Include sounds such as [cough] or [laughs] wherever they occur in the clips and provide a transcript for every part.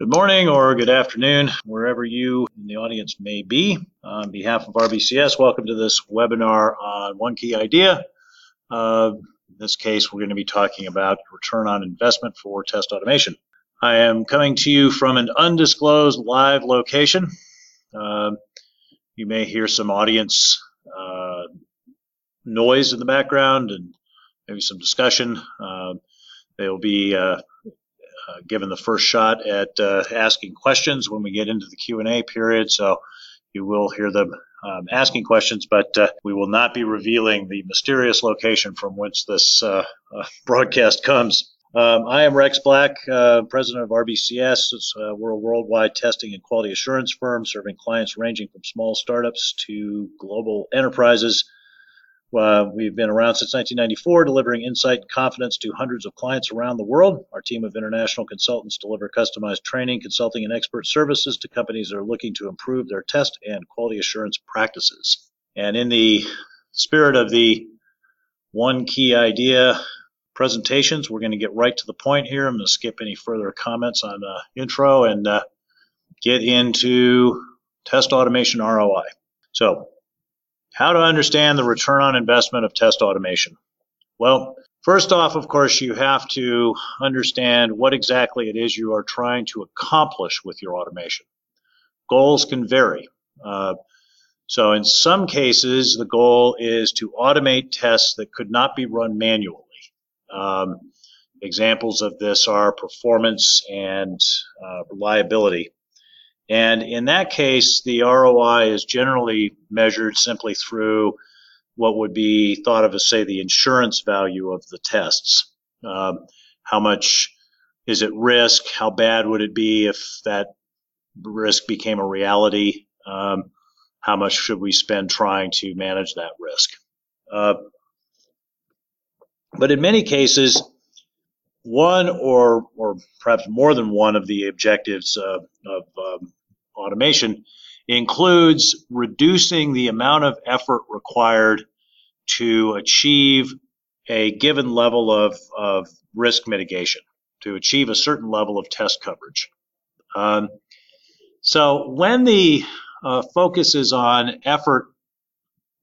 Good morning or good afternoon, wherever you in the audience may be. On behalf of RBCS, welcome to this webinar on one key idea. Uh, in this case, we're going to be talking about return on investment for test automation. I am coming to you from an undisclosed live location. Uh, you may hear some audience uh, noise in the background and maybe some discussion. Uh, they will be uh, given the first shot at uh, asking questions when we get into the Q&A period. So you will hear them um, asking questions, but uh, we will not be revealing the mysterious location from which this uh, uh, broadcast comes. Um, I am Rex Black, president of RBCS. we're a worldwide testing and quality assurance firm serving clients ranging from small startups to global enterprises. Uh, we've been around since 1994, delivering insight and confidence to hundreds of clients around the world. Our team of international consultants deliver customized training, consulting, and expert services to companies that are looking to improve their test and quality assurance practices. And in the spirit of the one key idea presentations, we're going to get right to the point here. I'm going to skip any further comments on uh, intro and uh, get into test automation ROI. So how to understand the return on investment of test automation? Well, first off, of course, you have to understand what exactly it is you are trying to accomplish with your automation. Goals can vary. Uh, so in some cases, the goal is to automate tests that could not be run manually. Um, examples of this are performance and uh, reliability. And in that case, the ROI is generally measured simply through what would be thought of as, say, the insurance value of the tests. Um, how much is at risk? How bad would it be if that risk became a reality? Um, how much should we spend trying to manage that risk? Uh, but in many cases, one or or perhaps more than one of the objectives uh, of um, automation includes reducing the amount of effort required to achieve a given level of, of risk mitigation, to achieve a certain level of test coverage. Um, so when the uh, focus is on effort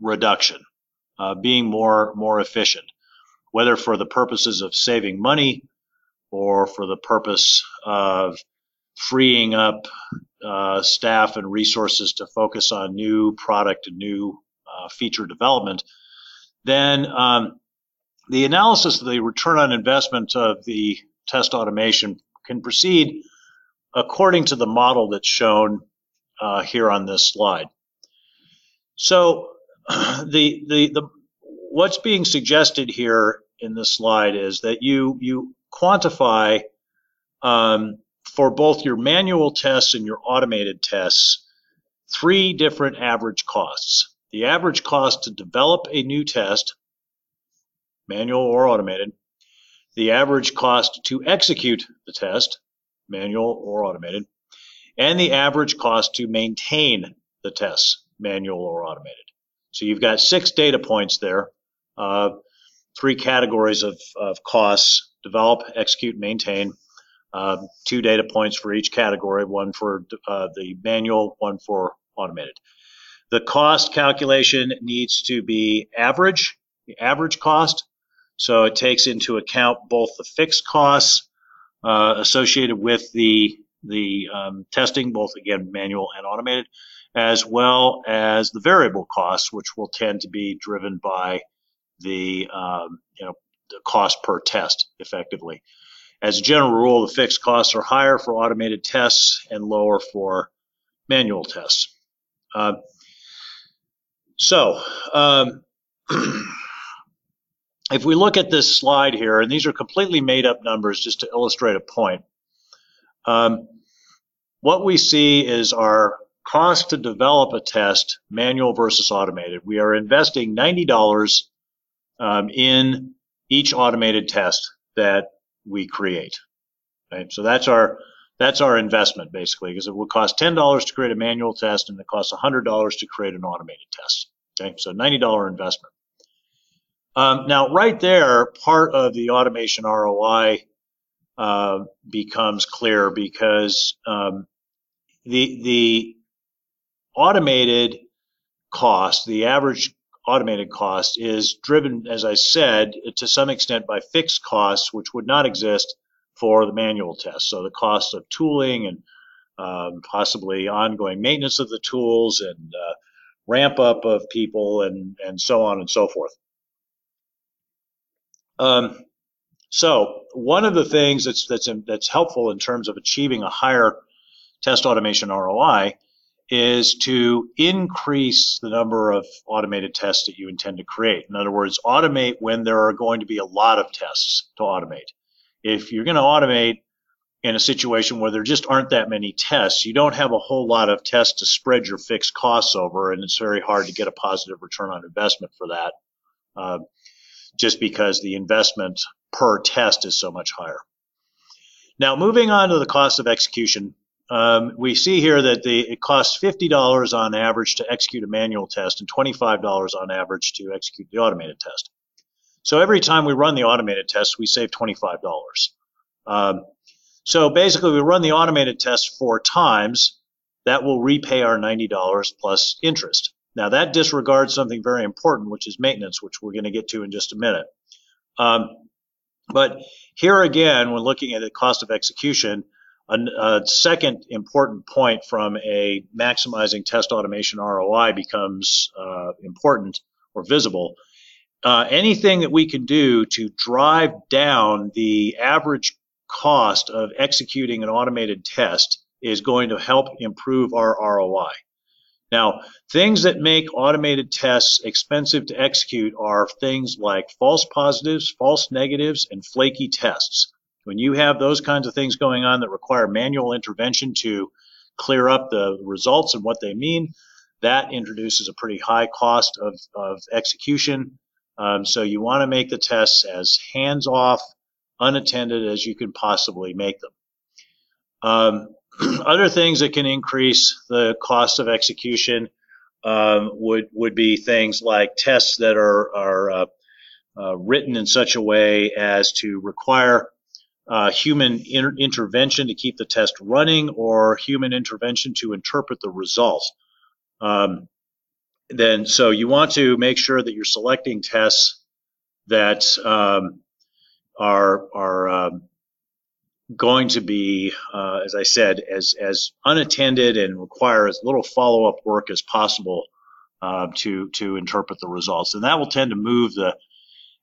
reduction, uh, being more more efficient, whether for the purposes of saving money or for the purpose of freeing up uh, staff and resources to focus on new product and new uh, feature development, then um, the analysis of the return on investment of the test automation can proceed according to the model that's shown uh, here on this slide. So [clears throat] the, the, the, what's being suggested here in this slide is that you, you quantify um, for both your manual tests and your automated tests, three different average costs. The average cost to develop a new test, manual or automated, the average cost to execute the test, manual or automated, and the average cost to maintain the tests, manual or automated. So you've got six data points there, uh, three categories of, of costs, develop, execute, maintain. Um, two data points for each category, one for uh, the manual, one for automated. The cost calculation needs to be average, the average cost. So it takes into account both the fixed costs uh, associated with the the um, testing, both again manual and automated, as well as the variable costs, which will tend to be driven by the um, you know the cost per test, effectively. As a general rule, the fixed costs are higher for automated tests and lower for manual tests. Uh, so, um, [clears throat] if we look at this slide here, and these are completely made up numbers just to illustrate a point, um, what we see is our cost to develop a test, manual versus automated. We are investing $90 um, in each automated test that we create. Right? So that's our that's our investment basically, because it will cost ten dollars to create a manual test, and it costs hundred dollars to create an automated test. Okay, so ninety dollar investment. Um, now, right there, part of the automation ROI uh, becomes clear because um, the the automated cost, the average automated cost, is driven, as I said, to some extent by fixed costs, which would not exist for the manual test. So the cost of tooling and um, possibly ongoing maintenance of the tools and uh, ramp up of people and, and so on and so forth. Um, so one of the things that's that's that's helpful in terms of achieving a higher test automation ROI is to increase the number of automated tests that you intend to create. In other words, automate when there are going to be a lot of tests to automate. If you're going to automate in a situation where there just aren't that many tests, you don't have a whole lot of tests to spread your fixed costs over, and it's very hard to get a positive return on investment for that, uh, just because the investment per test is so much higher. Now, moving on to the cost of execution, um, we see here that the, it costs $50 on average to execute a manual test and $25 on average to execute the automated test. So every time we run the automated test, we save $25. Um, so basically, we run the automated test four times. That will repay our $90 plus interest. Now, that disregards something very important, which is maintenance, which we're going to get to in just a minute. Um, but here again, when looking at the cost of execution, a, second important point from a maximizing test automation ROI becomes uh, important or visible. Uh, anything that we can do to drive down the average cost of executing an automated test is going to help improve our ROI. Now, things that make automated tests expensive to execute are things like false positives, false negatives, and flaky tests. When you have those kinds of things going on that require manual intervention to clear up the results and what they mean, that introduces a pretty high cost of, of execution. Um, so you want to make the tests as hands off, unattended as you can possibly make them. Um, [clears throat] other things that can increase the cost of execution um, would would be things like tests that are are uh, uh, written in such a way as to require uh, human inter- intervention to keep the test running or human intervention to interpret the results. Um, then, so you want to make sure that you're selecting tests that um, are are um, going to be, uh, as I said, as as unattended and require as little follow up work as possible uh, to to interpret the results, and that will tend to move the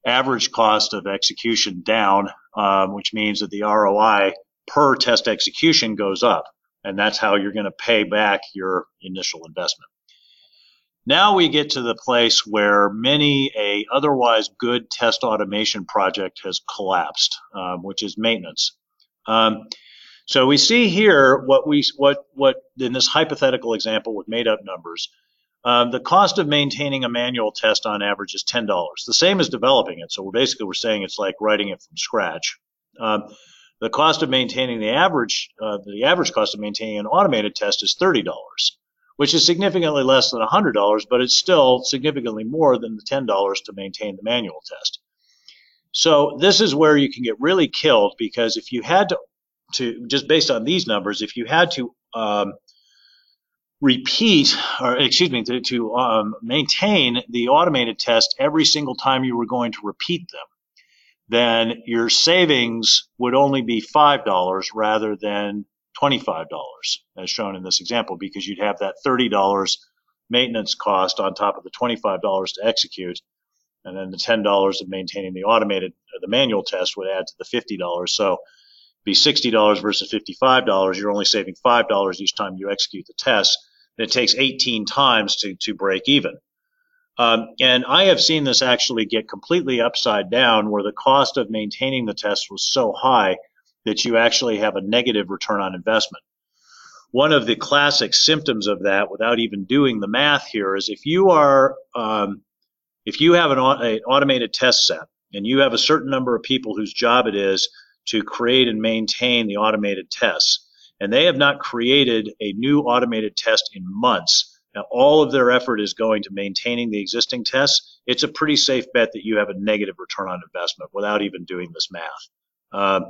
average cost of execution down, um, which means that the ROI per test execution goes up. And that's how you're going to pay back your initial investment. Now we get to the place where many a otherwise good test automation project has collapsed, um, which is maintenance. Um, so we see here what we what what in this hypothetical example with made up numbers um, the cost of maintaining a manual test on average is ten dollars. The same as developing it. So we're basically we're saying it's like writing it from scratch. Um, the cost of maintaining the average uh, the average cost of maintaining an automated test is thirty dollars, which is significantly less than hundred dollars, but it's still significantly more than the ten dollars to maintain the manual test. So this is where you can get really killed because if you had to to just based on these numbers, if you had to um, repeat, or excuse me, to, to um, maintain the automated test every single time you were going to repeat them, then your savings would only be $5 rather than $25, as shown in this example, because you'd have that $30 maintenance cost on top of the $25 to execute. And then the $10 of maintaining the automated, the manual test would add to the $50. So be $60 versus $55. You're only saving $5 each time you execute the test it takes 18 times to, to break even. Um, and I have seen this actually get completely upside down where the cost of maintaining the test was so high that you actually have a negative return on investment. One of the classic symptoms of that, without even doing the math here, is if you are um, if you have an, an automated test set and you have a certain number of people whose job it is to create and maintain the automated tests, and they have not created a new automated test in months. Now, all of their effort is going to maintaining the existing tests. It's a pretty safe bet that you have a negative return on investment without even doing this math. Um,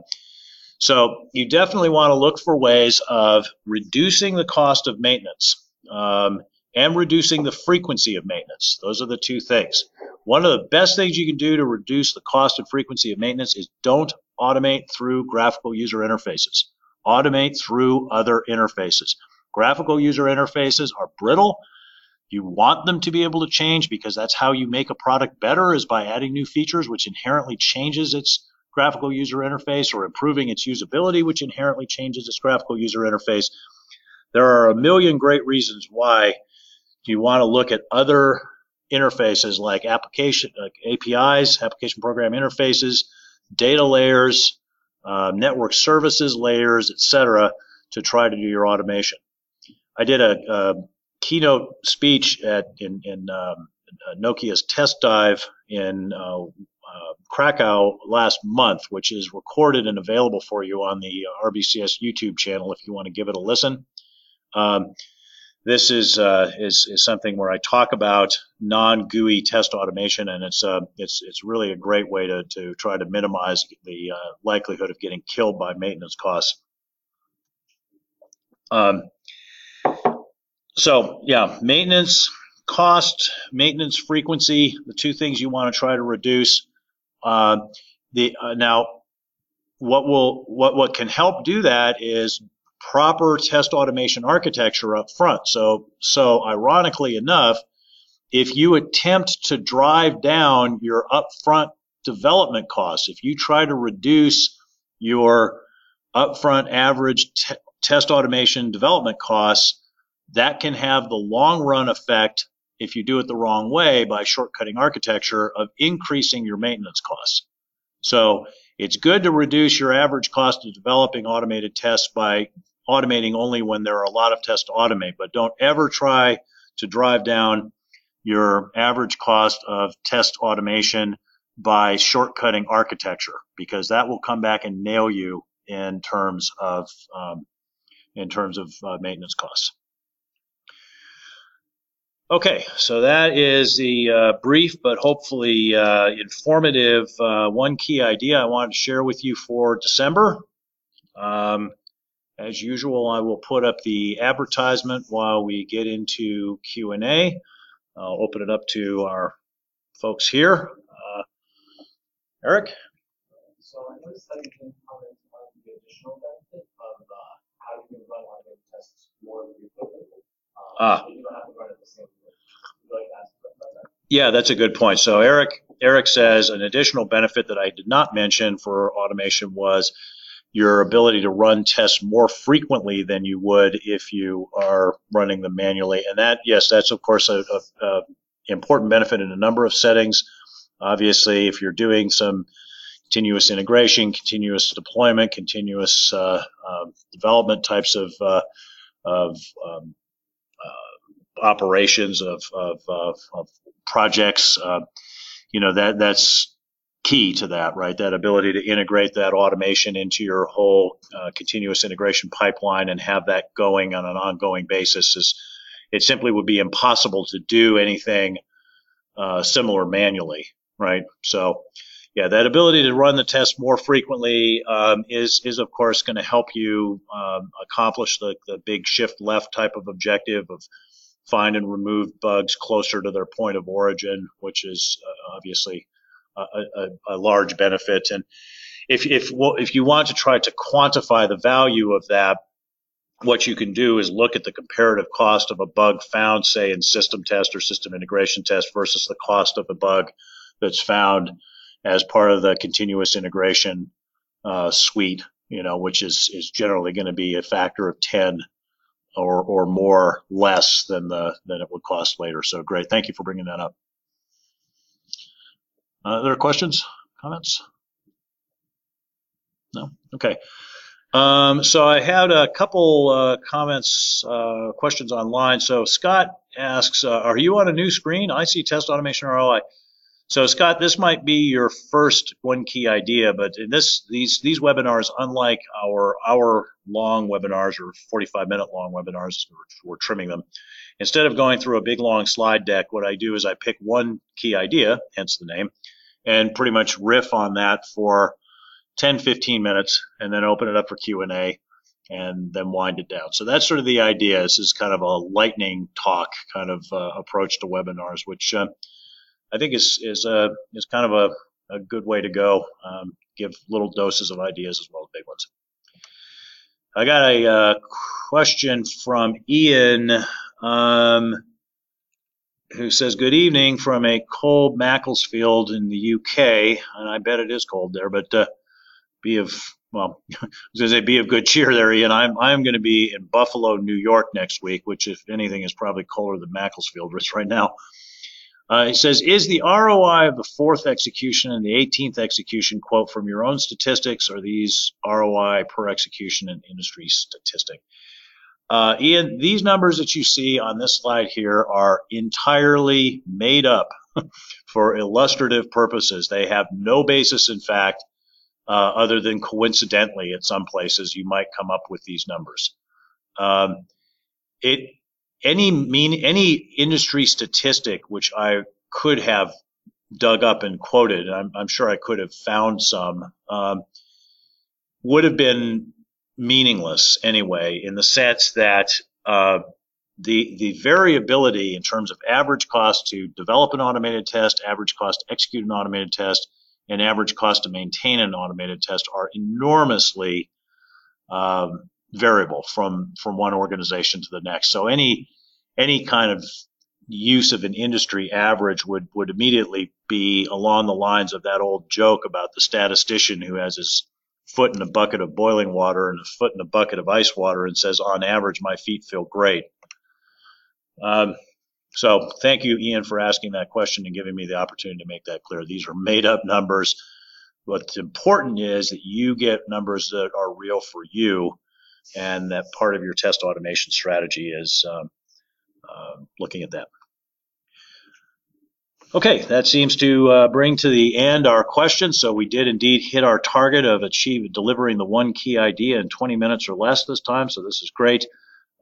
So you definitely want to look for ways of reducing the cost of maintenance um, and reducing the frequency of maintenance. Those are the two things. One of the best things you can do to reduce the cost and frequency of maintenance is don't automate through graphical user interfaces. Automate through other interfaces. Graphical user interfaces are brittle. You want them to be able to change because that's how you make a product better is by adding new features, which inherently changes its graphical user interface or improving its usability, which inherently changes its graphical user interface. There are a million great reasons why you want to look at other interfaces like application like APIs, application program interfaces, data layers, uh, network services layers, etc., to try to do your automation. I did a, a keynote speech at in, in um, Nokia's test dive in uh, uh, Krakow last month, which is recorded and available for you on the RBCS YouTube channel if you want to give it a listen. Um, this is, uh, is is something where I talk about non-GUI test automation, and it's uh, it's it's really a great way to to try to minimize the uh, likelihood of getting killed by maintenance costs. Um, so yeah, maintenance cost, maintenance frequency, the two things you want to try to reduce. Uh, the uh, now, what will what what can help do that is proper test automation architecture up front. So so ironically enough, if you attempt to drive down your upfront development costs, if you try to reduce your upfront average test automation development costs, that can have the long run effect if you do it the wrong way by shortcutting architecture of increasing your maintenance costs. So it's good to reduce your average cost of developing automated tests by automating only when there are a lot of tests to automate, but don't ever try to drive down your average cost of test automation by shortcutting architecture because that will come back and nail you in terms of um, in terms of uh, maintenance costs. Okay, so that is the uh, brief but hopefully uh, informative uh, one key idea I wanted to share with you for December. Um, as usual, I will put up the advertisement while we get into Q&A. I'll open it up to our folks here. Uh, Eric? So I noticed that you can comment on the additional benefit of uh, how you can run automated tests more frequently. Um, ah. you don't have to run it the same yeah, that's a good point. So Eric Eric says an additional benefit that I did not mention for automation was your ability to run tests more frequently than you would if you are running them manually. And that, yes, that's of course a, a, a important benefit in a number of settings. Obviously, if you're doing some continuous integration, continuous deployment, continuous uh, uh, development types of, uh, of um, operations of, of, of, of projects. Uh, you know that that's key to that, right? That ability to integrate that automation into your whole uh, continuous integration pipeline and have that going on an ongoing basis is it simply would be impossible to do anything uh, similar manually, right? So, yeah, that ability to run the test more frequently um, is is of course going to help you um, accomplish the the big shift left type of objective of find and remove bugs closer to their point of origin, which is uh, obviously a, a, a, large benefit. And if, if, if you want to try to quantify the value of that, what you can do is look at the comparative cost of a bug found, say, in system test or system integration test versus the cost of a bug that's found as part of the continuous integration uh, suite, you know, which is, is generally going to be a factor of 10 or or more less than the than it would cost later. So great, thank you for bringing that up. Uh, other questions, comments? No. Okay. Um, so I had a couple uh, comments, uh, questions online. So Scott asks, uh, "Are you on a new screen? I see test automation ROI." So Scott, this might be your first one key idea, but in this these these webinars, unlike our hour long webinars or 45 minute long webinars, we're, we're trimming them. Instead of going through a big long slide deck, what I do is I pick one key idea, hence the name, and pretty much riff on that for 10, 15 minutes, and then open it up for Q and A, and then wind it down. So that's sort of the idea. This is kind of a lightning talk kind of uh, approach to webinars, which uh, I think is is a is kind of a, a good way to go. Um, give little doses of ideas as well as big ones. I got a uh, question from Ian. Um, who says, Good evening from a cold Macclesfield in the UK. And I bet it is cold there, but uh, be of, well, [laughs] going to say be of good cheer there, Ian. I'm, I'm going to be in Buffalo, New York next week, which, if anything, is probably colder than Macclesfield is right now. Uh, he says, Is the ROI of the fourth execution and the 18th execution, quote, from your own statistics, or these ROI per execution and industry statistic? Uh, Ian, these numbers that you see on this slide here are entirely made up [laughs] for illustrative purposes. They have no basis in fact, uh, other than coincidentally at some places you might come up with these numbers. Um, it any mean any industry statistic which I could have dug up and quoted, I'm, I'm sure I could have found some, um, would have been meaningless anyway, in the sense that uh, the the variability in terms of average cost to develop an automated test, average cost to execute an automated test, and average cost to maintain an automated test are enormously um, variable from from one organization to the next. So any any kind of use of an industry average would would immediately be along the lines of that old joke about the statistician who has his foot in a bucket of boiling water and a foot in a bucket of ice water and says, on average, my feet feel great. Um, so thank you, Ian, for asking that question and giving me the opportunity to make that clear. These are made up numbers. What's important is that you get numbers that are real for you and that part of your test automation strategy is um, uh, looking at that. Okay, that seems to uh, bring to the end our questions. So we did indeed hit our target of achieve delivering the one key idea in 20 minutes or less this time. So this is great.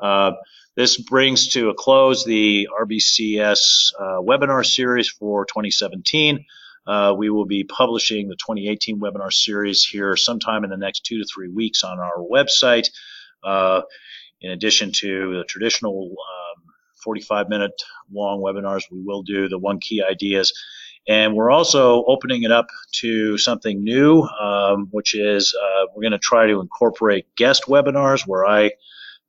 Uh, this brings to a close the RBCS uh, webinar series for 2017. Uh, we will be publishing the 2018 webinar series here sometime in the next two to three weeks on our website. Uh, in addition to the traditional um, 45 minute long webinars. We will do the one key ideas. And we're also opening it up to something new, um, which is uh, we're going to try to incorporate guest webinars where I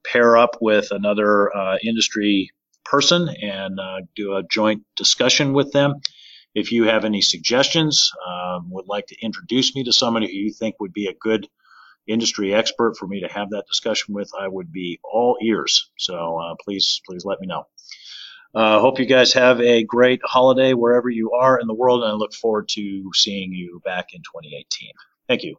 pair up with another uh, industry person and uh, do a joint discussion with them. If you have any suggestions, um, would like to introduce me to somebody who you think would be a good industry expert for me to have that discussion with, I would be all ears. So uh, please, please let me know. Uh, hope you guys have a great holiday wherever you are in the world, and I look forward to seeing you back in 2018. Thank you.